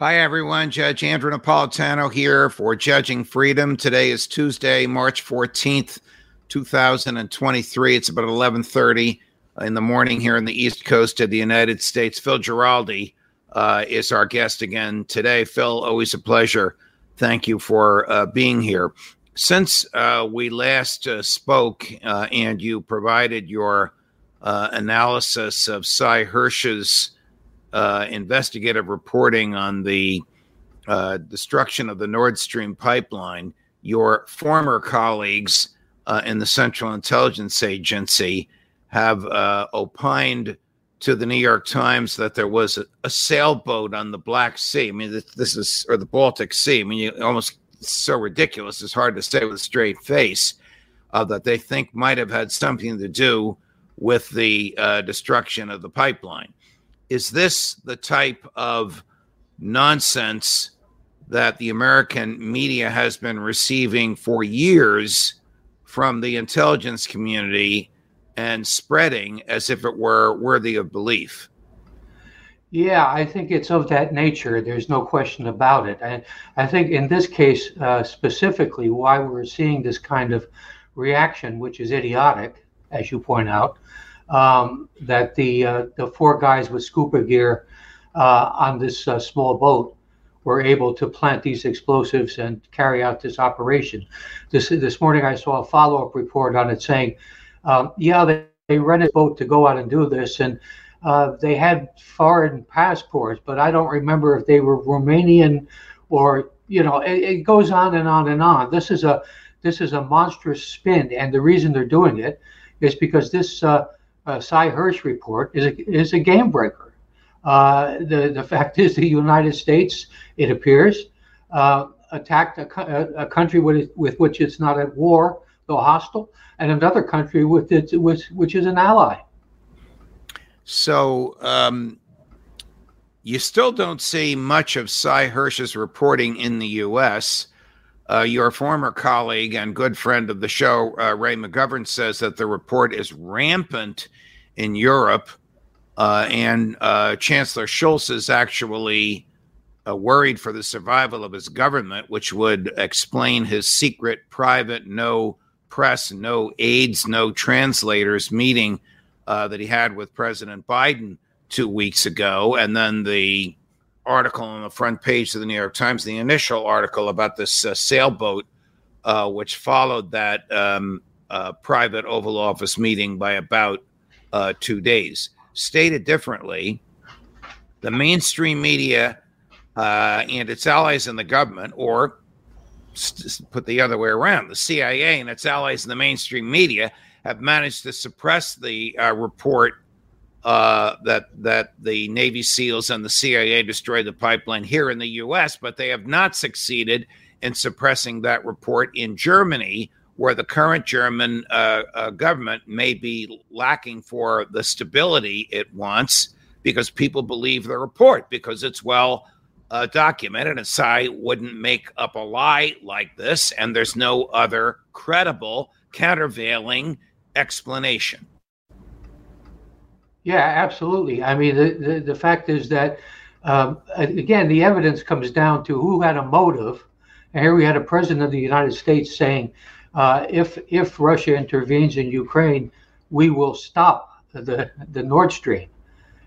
Hi, everyone. Judge Andrew Napolitano here for Judging Freedom. Today is Tuesday, March 14th, 2023. It's about 1130 in the morning here in the East Coast of the United States. Phil Giraldi uh, is our guest again today. Phil, always a pleasure. Thank you for uh, being here. Since uh, we last uh, spoke uh, and you provided your uh, analysis of Sy Hersh's uh, investigative reporting on the uh, destruction of the Nord Stream pipeline, your former colleagues uh, in the Central Intelligence Agency have uh, opined to the New York Times that there was a, a, sailboat on the Black Sea. I mean, this, this is, or the Baltic Sea. I mean, you almost so ridiculous. It's hard to say with a straight face uh, that they think might have had something to do with the uh, destruction of the pipeline is this the type of nonsense that the American media has been receiving for years from the intelligence community and spreading as if it were worthy of belief? Yeah, I think it's of that nature. There's no question about it. And I think in this case uh, specifically, why we're seeing this kind of reaction, which is idiotic, as you point out, um, that the uh, the four guys with scuba gear uh, on this uh, small boat were able to plant these explosives and carry out this operation. This this morning I saw a follow up report on it saying, um, yeah, they, they rented a boat to go out and do this and. Uh, they had foreign passports, but I don't remember if they were Romanian or you know. It, it goes on and on and on. This is a this is a monstrous spin, and the reason they're doing it is because this uh, uh, Sy Hersh report is a, is a game breaker. Uh, the, the fact is, the United States, it appears, uh, attacked a, a, country with, with which it's not at war, though hostile, and another country with it, with, which is an ally. So um, you still don't see much of Sy Hersh's reporting in the U.S. Uh, your former colleague and good friend of the show, uh, Ray McGovern, says that the report is rampant in Europe. Uh, and uh, Chancellor Scholz is actually uh, worried for the survival of his government, which would explain his secret, private, no press, no aides, no translators meeting uh, that he had with President Biden two weeks ago. And then the article on the front page of the New York Times, the initial article about this uh, sailboat, uh, which followed that um, uh, private Oval Office meeting by about uh, two days. Stated differently, the mainstream media uh, and its allies in the government, or st- put the other way around, the CIA and its allies in the mainstream media have managed to suppress the uh, report uh, that that the Navy SEALs and the CIA destroyed the pipeline here in the U.S., but they have not succeeded in suppressing that report in Germany, where the current German uh, uh, government may be lacking for the stability it wants because people believe the report because it's well uh, documented. And Sy wouldn't make up a lie like this, and there's no other credible countervailing explanation. Yeah, absolutely. I mean, the, the, the fact is that, um, again, the evidence comes down to who had a motive. And here we had a president of the United States saying, uh, if, if Russia intervenes in Ukraine, we will stop the, the Nord Stream.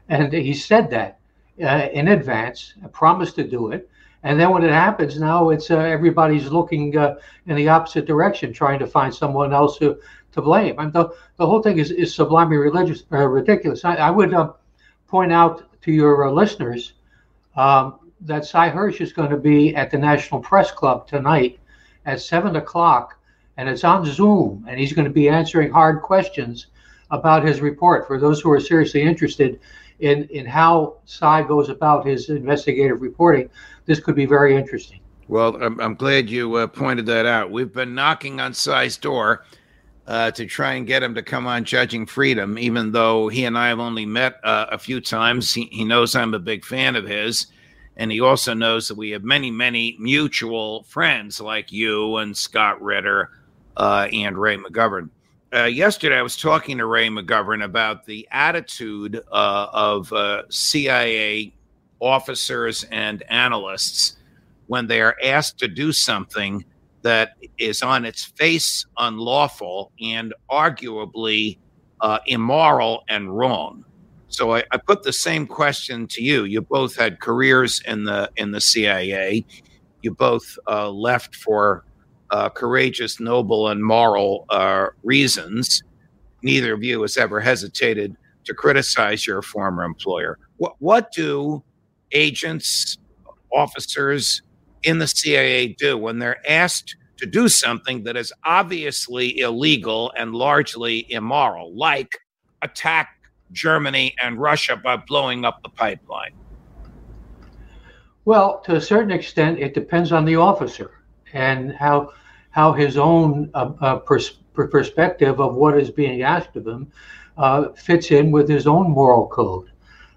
And he said that uh, in advance, promised to do it. And then when it happens, now it's uh, everybody's looking uh, in the opposite direction, trying to find someone else to to blame. I mean, the, the whole thing is, is sublimely religious, uh, ridiculous. I, I would uh, point out to your uh, listeners um, that Sy Hersh is going to be at the National Press Club tonight at 7 o'clock, and it's on Zoom, and he's going to be answering hard questions about his report. For those who are seriously interested in, in how Sy goes about his investigative reporting, this could be very interesting. Well, I'm, I'm glad you uh, pointed that out. We've been knocking on Sy's door uh, to try and get him to come on Judging Freedom, even though he and I have only met uh, a few times. He, he knows I'm a big fan of his. And he also knows that we have many, many mutual friends like you and Scott Ritter uh, and Ray McGovern. Uh, yesterday, I was talking to Ray McGovern about the attitude uh, of uh, CIA officers and analysts when they are asked to do something that is on its face unlawful and arguably uh, immoral and wrong. So I, I, put the same question to you. You both had careers in the in the CIA. You both uh, left for uh, courageous, noble, and moral uh, reasons. Neither of you has ever hesitated to criticize your former employer. What what do agents, officers in the CIA do when they're asked to do something that is obviously illegal and largely immoral, like attack Germany and Russia by blowing up the pipeline? Well, to a certain extent, it depends on the officer and how how his own uh, uh, pers- perspective of what is being asked of him uh, fits in with his own moral code.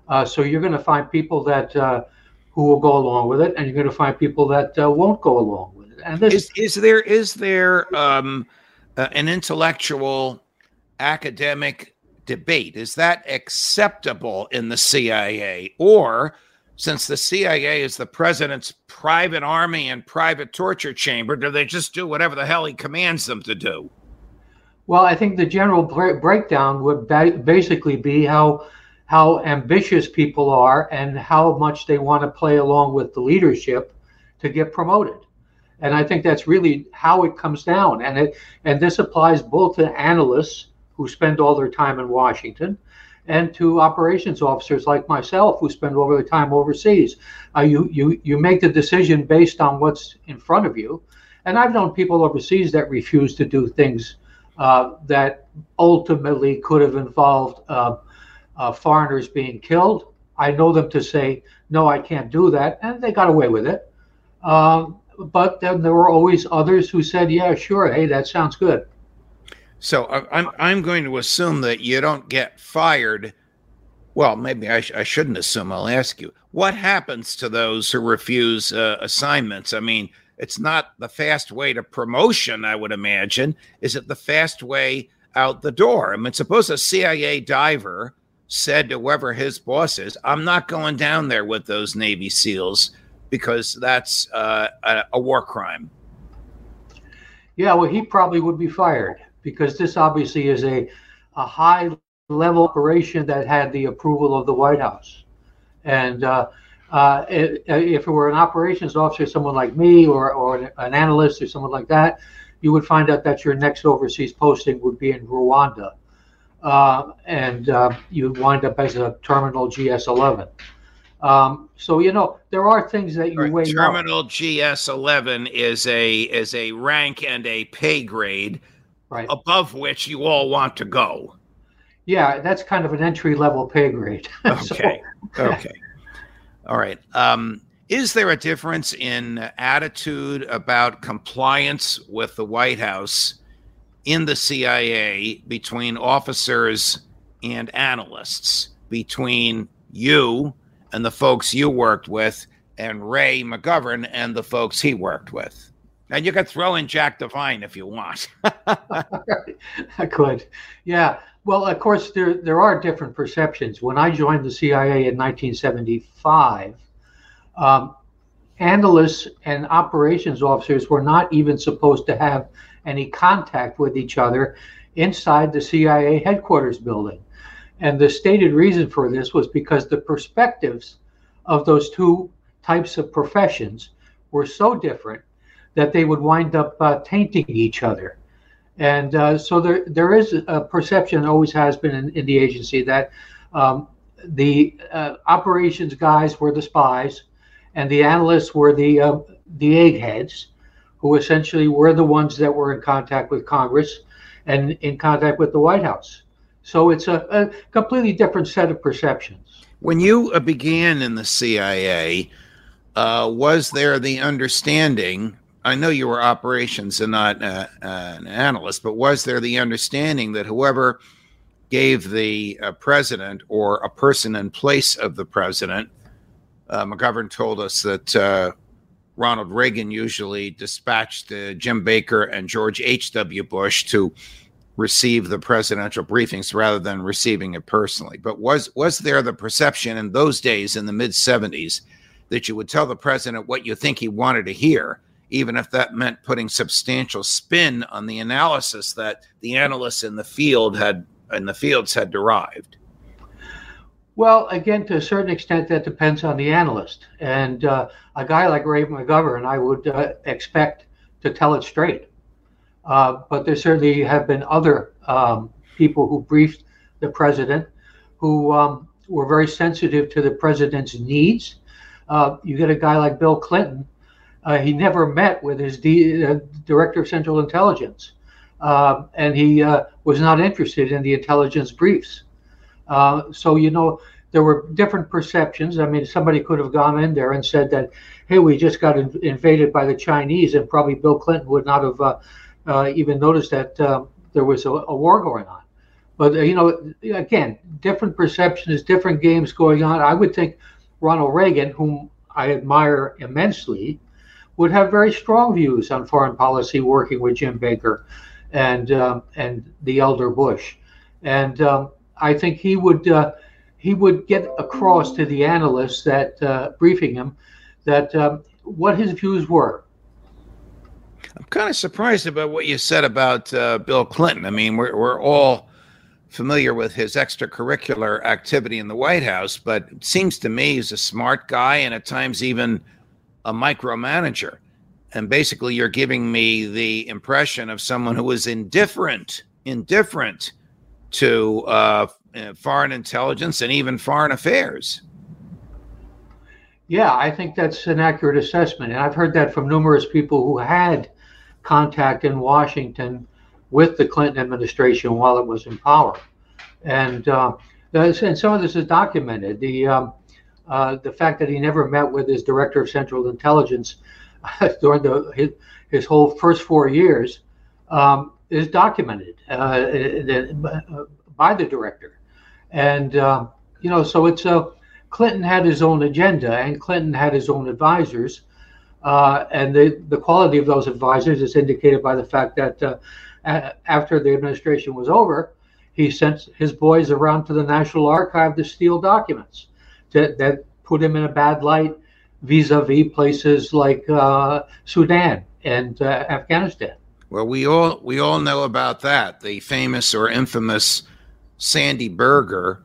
Uh, so you're going to find people that uh, who will go along with it, and you're going to find people that uh, won't go along with it. And this- is is there is there um, an intellectual academic debate. Is that acceptable in the CIA? Or since the CIA is the president's private army and private torture chamber, do they just do whatever the hell he commands them to do? Well, I think the general breakdown would ba- basically be how how ambitious people are and how much they want to play along with the leadership to get promoted. And I think that's really how it comes down. And it and this applies both to analysts who spend all their time in Washington, and to operations officers like myself who spend all their time overseas. Uh, you, you, you make the decision based on what's in front of you. And I've known people overseas that refuse to do things uh, that ultimately could have involved uh, uh foreigners being killed. I know them to say, no, I can't do that. And they got away with it. Um, but then there were always others who said, yeah, sure, hey, that sounds good. So I'm I'm going to assume that you don't get fired. Well, maybe I, sh- I shouldn't assume. I'll ask you what happens to those who refuse uh, assignments. I mean, it's not the fast way to promotion. I would imagine. Is it the fast way out the door? I mean, suppose a CIA diver said to whoever his boss is, "I'm not going down there with those Navy SEALs because that's uh, a, a war crime." Yeah, well, he probably would be fired because this obviously is a, a high level operation that had the approval of the White House. And uh, uh, if it were an operations officer, someone like me, or, or an analyst, or someone like that, you would find out that your next overseas posting would be in Rwanda. Uh, and uh, you'd wind up as a terminal GS 11. Um, so you know there are things that you right. weigh. Terminal GS 11 is a is a rank and a pay grade right. above which you all want to go. Yeah, that's kind of an entry level pay grade. okay. so, okay. All right. Um, is there a difference in attitude about compliance with the White House in the CIA between officers and analysts, between you and the folks you worked with, and Ray McGovern and the folks he worked with? And you could throw in Jack Devine if you want. I could. Yeah. Well, of course, there, there are different perceptions. When I joined the CIA in 1975, um, analysts and operations officers were not even supposed to have any contact with each other inside the CIA headquarters building. And the stated reason for this was because the perspectives of those two types of professions were so different that they would wind up uh, tainting each other. And uh, so there, there is a perception, always has been in, in the agency, that um, the uh, operations guys were the spies, and the analysts were the uh, the eggheads, who essentially were the ones that were in contact with Congress and in contact with the White House. So it's a, a completely different set of perceptions. When you uh, began in the CIA, uh, was there the understanding? I know you were operations and not uh, uh, an analyst, but was there the understanding that whoever gave the uh, president or a person in place of the president, uh, McGovern told us that Ronald Reagan usually dispatched Jim Baker and George H.W. Bush to receive the presidential briefings rather than receiving it personally. But was was there the perception in those days in the mid 70s that you would tell the president what you think he wanted to hear, even if that meant putting substantial spin on the analysis that the analysts in the field had in the fields had derived? Well, again, to a certain extent, that depends on the analyst. And uh, a guy like Ray McGovern, I would uh, expect to tell it straight. Uh, but there certainly have been other um, people who briefed the president who um, were very sensitive to the president's needs. Uh, you get a guy like Bill Clinton. Uh, he never met with his D, uh, director of Central Intelligence, and he was not interested in the intelligence briefs. So, you know, there were different perceptions. I mean, somebody could have gone in there and said that, hey, we just got in- invaded by the Chinese, and probably Bill Clinton would not have uh, even noticed that um, there was a, a, war going on. But uh, you know, again, different perceptions, different games going on. I would think Ronald Reagan, whom I admire immensely, would have very strong views on foreign policy, working with Jim Baker and um, and the elder Bush, and um, I think he would uh, he would get across to the analysts that uh, briefing him that um, what his views were I'm kind of surprised about what you said about uh, Bill Clinton. I mean, we're, we're all familiar with his extracurricular activity in the White House, but it seems to me he's a smart guy and at times even a micromanager. And basically, you're giving me the impression of someone who is indifferent, indifferent to uh, foreign intelligence and even foreign affairs. Yeah, I think that's an accurate assessment. And I've heard that from numerous people who had contact in Washington with the Clinton administration while it was in power. And, uh, and some of this is documented. The, um, uh, the fact that he never met with his director of Central Intelligence during the, his, his, whole first four years um, is documented uh, by the director. And, um, you know, so it's a, Clinton had his own agenda and Clinton had his own advisors uh, and the, the quality of those advisors is indicated by the fact that uh, a- after the administration was over, he sent his boys around to the National Archive to steal documents to, that put him in a bad light vis-a-vis places like uh, Sudan and uh, Afghanistan. Well, we all we all know about that. The famous or infamous Sandy Berger,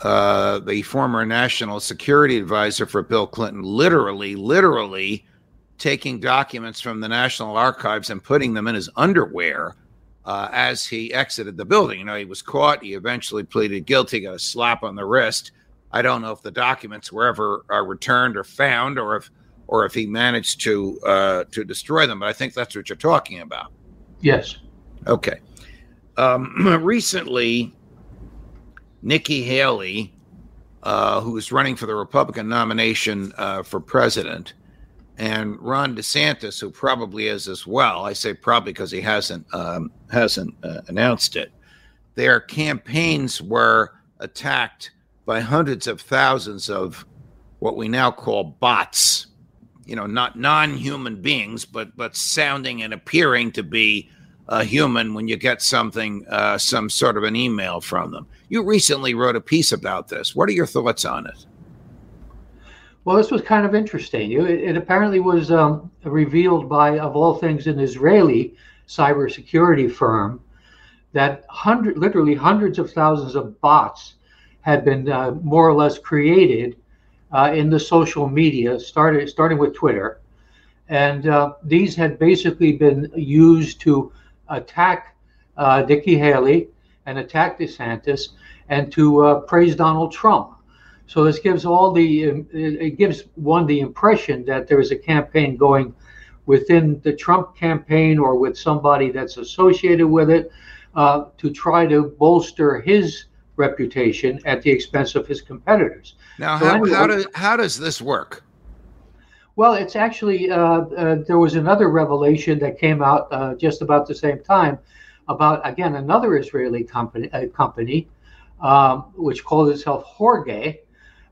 uh, the former national security advisor for Bill Clinton, literally, literally taking documents from the National Archives and putting them in his underwear uh, as he exited the building. You know, he was caught. He eventually pleaded guilty, got a slap on the wrist. I don't know if the documents were ever uh, returned or found, or if or if he managed to uh, to destroy them. But I think that's what you're talking about. Yes. Okay. Um, recently, Nikki Haley, uh, who is running for the Republican nomination uh, for president, and Ron DeSantis, who probably is as well. I say probably because he hasn't um, hasn't uh, announced it. Their campaigns were attacked by hundreds of thousands of what we now call bots. You know, not non-human beings, but but sounding and appearing to be a human when you get something, uh, some sort of an email from them. You recently wrote a piece about this. What are your thoughts on it? Well, this was kind of interesting. It, it apparently was um, revealed by, of all things, an Israeli cybersecurity firm that hundred, literally hundreds of thousands of bots had been uh, more or less created uh, in the social media, started starting with Twitter, and uh, these had basically been used to attack uh, Haley and attack DeSantis and to uh, praise Donald Trump. So this gives all the it gives one the impression that there is a campaign going within the Trump campaign or with somebody that's associated with it uh, to try to bolster his reputation at the expense of his competitors. Now, so how, anyway, how, does, how does this work? Well, it's actually, uh, uh, there was another revelation that came out uh, just about the same time about, again, another Israeli company, uh, company um, which called itself Jorge,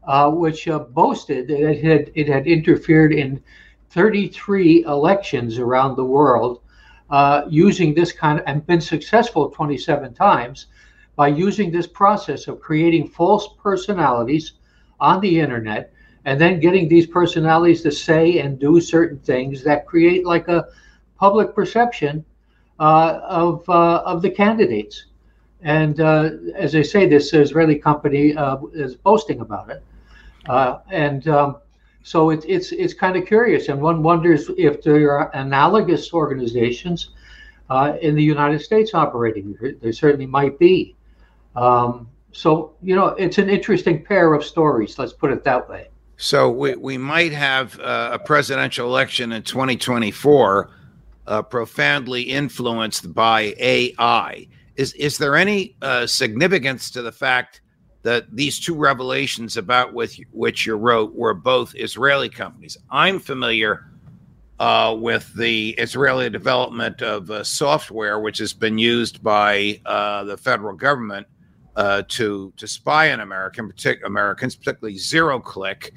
uh, which uh, boasted that it had, it had interfered in 33 elections around the world using this kind of, and been successful 27 times by using this process of creating false personalities on the internet and then getting these personalities to say and do certain things that create like a public perception uh, of uh, of the candidates. And uh, as I say, this Israeli company uh, is boasting about it, uh, and um, so it, it's it's kind of curious, and one wonders if there are analogous organizations uh, in the United States operating. There certainly might be. Um, so, you know, it's an interesting pair of stories, let's put it that way. So, we, we might have uh, a presidential election in 2024 uh, profoundly influenced by AI. Is, is there any uh, significance to the fact that these two revelations about which, which you wrote were both Israeli companies? I'm familiar uh, with the Israeli development of uh, software, which has been used by uh, the federal government uh, to to spy on American partic- Americans, particularly zero click.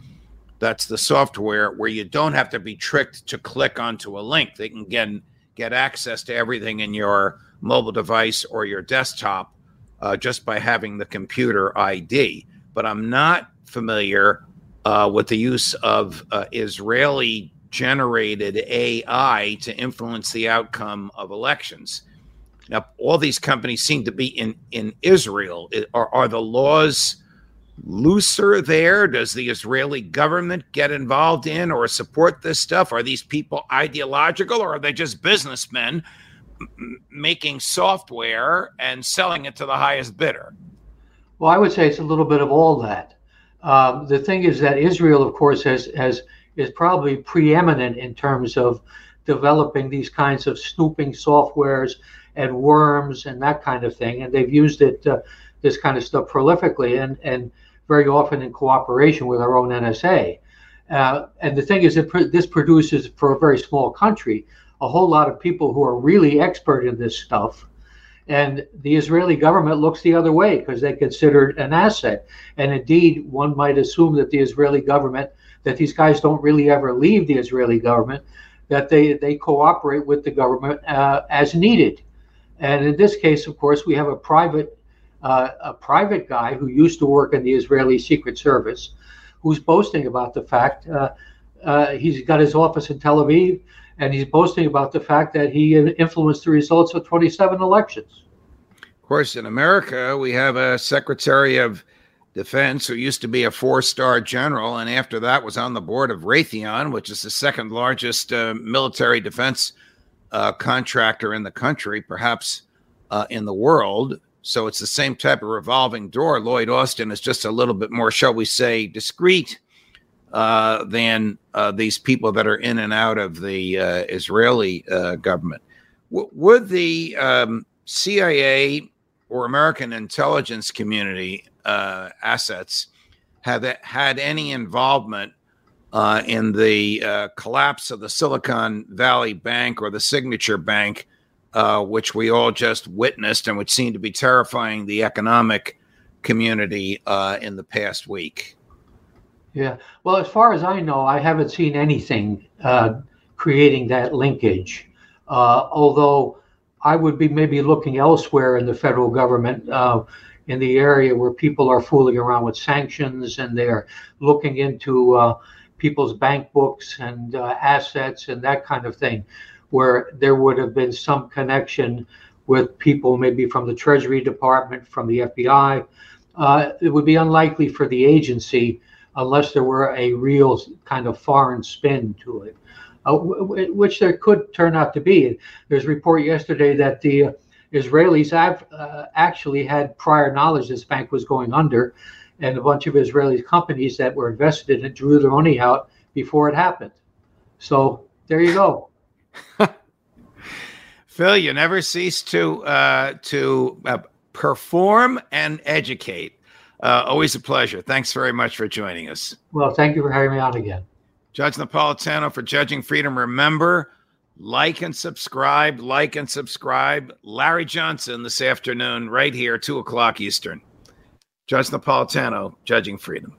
That's the software where you don't have to be tricked to click onto a link. They can get get access to everything in your mobile device or your desktop uh, just by having the computer ID. But I'm not familiar uh, with the use of uh, Israeli generated AI to influence the outcome of elections. Now, all these companies seem to be in in Israel. Are are the laws looser there? Does the Israeli government get involved in or support this stuff? Are these people ideological, or are they just businessmen making software and selling it to the highest bidder? Well, I would say it's a little bit of all that. Um, the thing is that Israel, of course, has has is probably preeminent in terms of developing these kinds of snooping softwares and worms and that kind of thing. And they've used it, uh, this kind of stuff, prolifically and, and very often in cooperation with our own NSA. Uh, and the thing is pr- this produces, for a very small country, a whole lot of people who are really expert in this stuff. And the Israeli government looks the other way because they consider it an asset. And indeed, one might assume that the Israeli government, that these guys don't really ever leave the Israeli government, that they, they cooperate with the government uh, as needed. And in this case, of course, we have a private uh, a private guy who used to work in the Israeli Secret Service, who's boasting about the fact uh, uh, he's got his office in Tel Aviv, and he's boasting about the fact that he influenced the results of 27 elections. Of course, in America, we have a Secretary of Defense who used to be a four-star general, and after that was on the board of Raytheon, which is the second largest uh, military defense uh, contractor in the country, perhaps uh, in the world. So it's the same type of revolving door. Lloyd Austin is just a little bit more, shall we say, discreet uh, than uh, these people that are in and out of the uh, Israeli government. W- would the um, CIA or American intelligence community assets have had any involvement uh, in the uh, collapse of the Silicon Valley Bank or the Signature Bank, uh, which we all just witnessed and which seemed to be terrifying the economic community uh, in the past week. Yeah. Well, as far as I know, I haven't seen anything uh, creating that linkage. Uh, although I would be maybe looking elsewhere in the federal government in the area where people are fooling around with sanctions and they're looking into uh, people's bank books and uh, assets and that kind of thing, where there would have been some connection with people maybe from the Treasury Department, from the FBI. Uh, it would be unlikely for the agency unless there were a real kind of foreign spin to it, uh, w- which there could turn out to be. There's a report yesterday that the Israelis have uh, actually had prior knowledge this bank was going under, and a bunch of Israeli companies that were invested in it drew their money out before it happened. So there you go. Phil, you never cease to uh, to uh, perform and educate. Uh, always a pleasure. Thanks very much for joining us. Well, thank you for having me on again. Judge Napolitano for Judging Freedom. Remember, like and subscribe, like and subscribe. Larry Johnson this afternoon, right here, 2 o'clock Eastern. Judge Napolitano, Judging Freedom.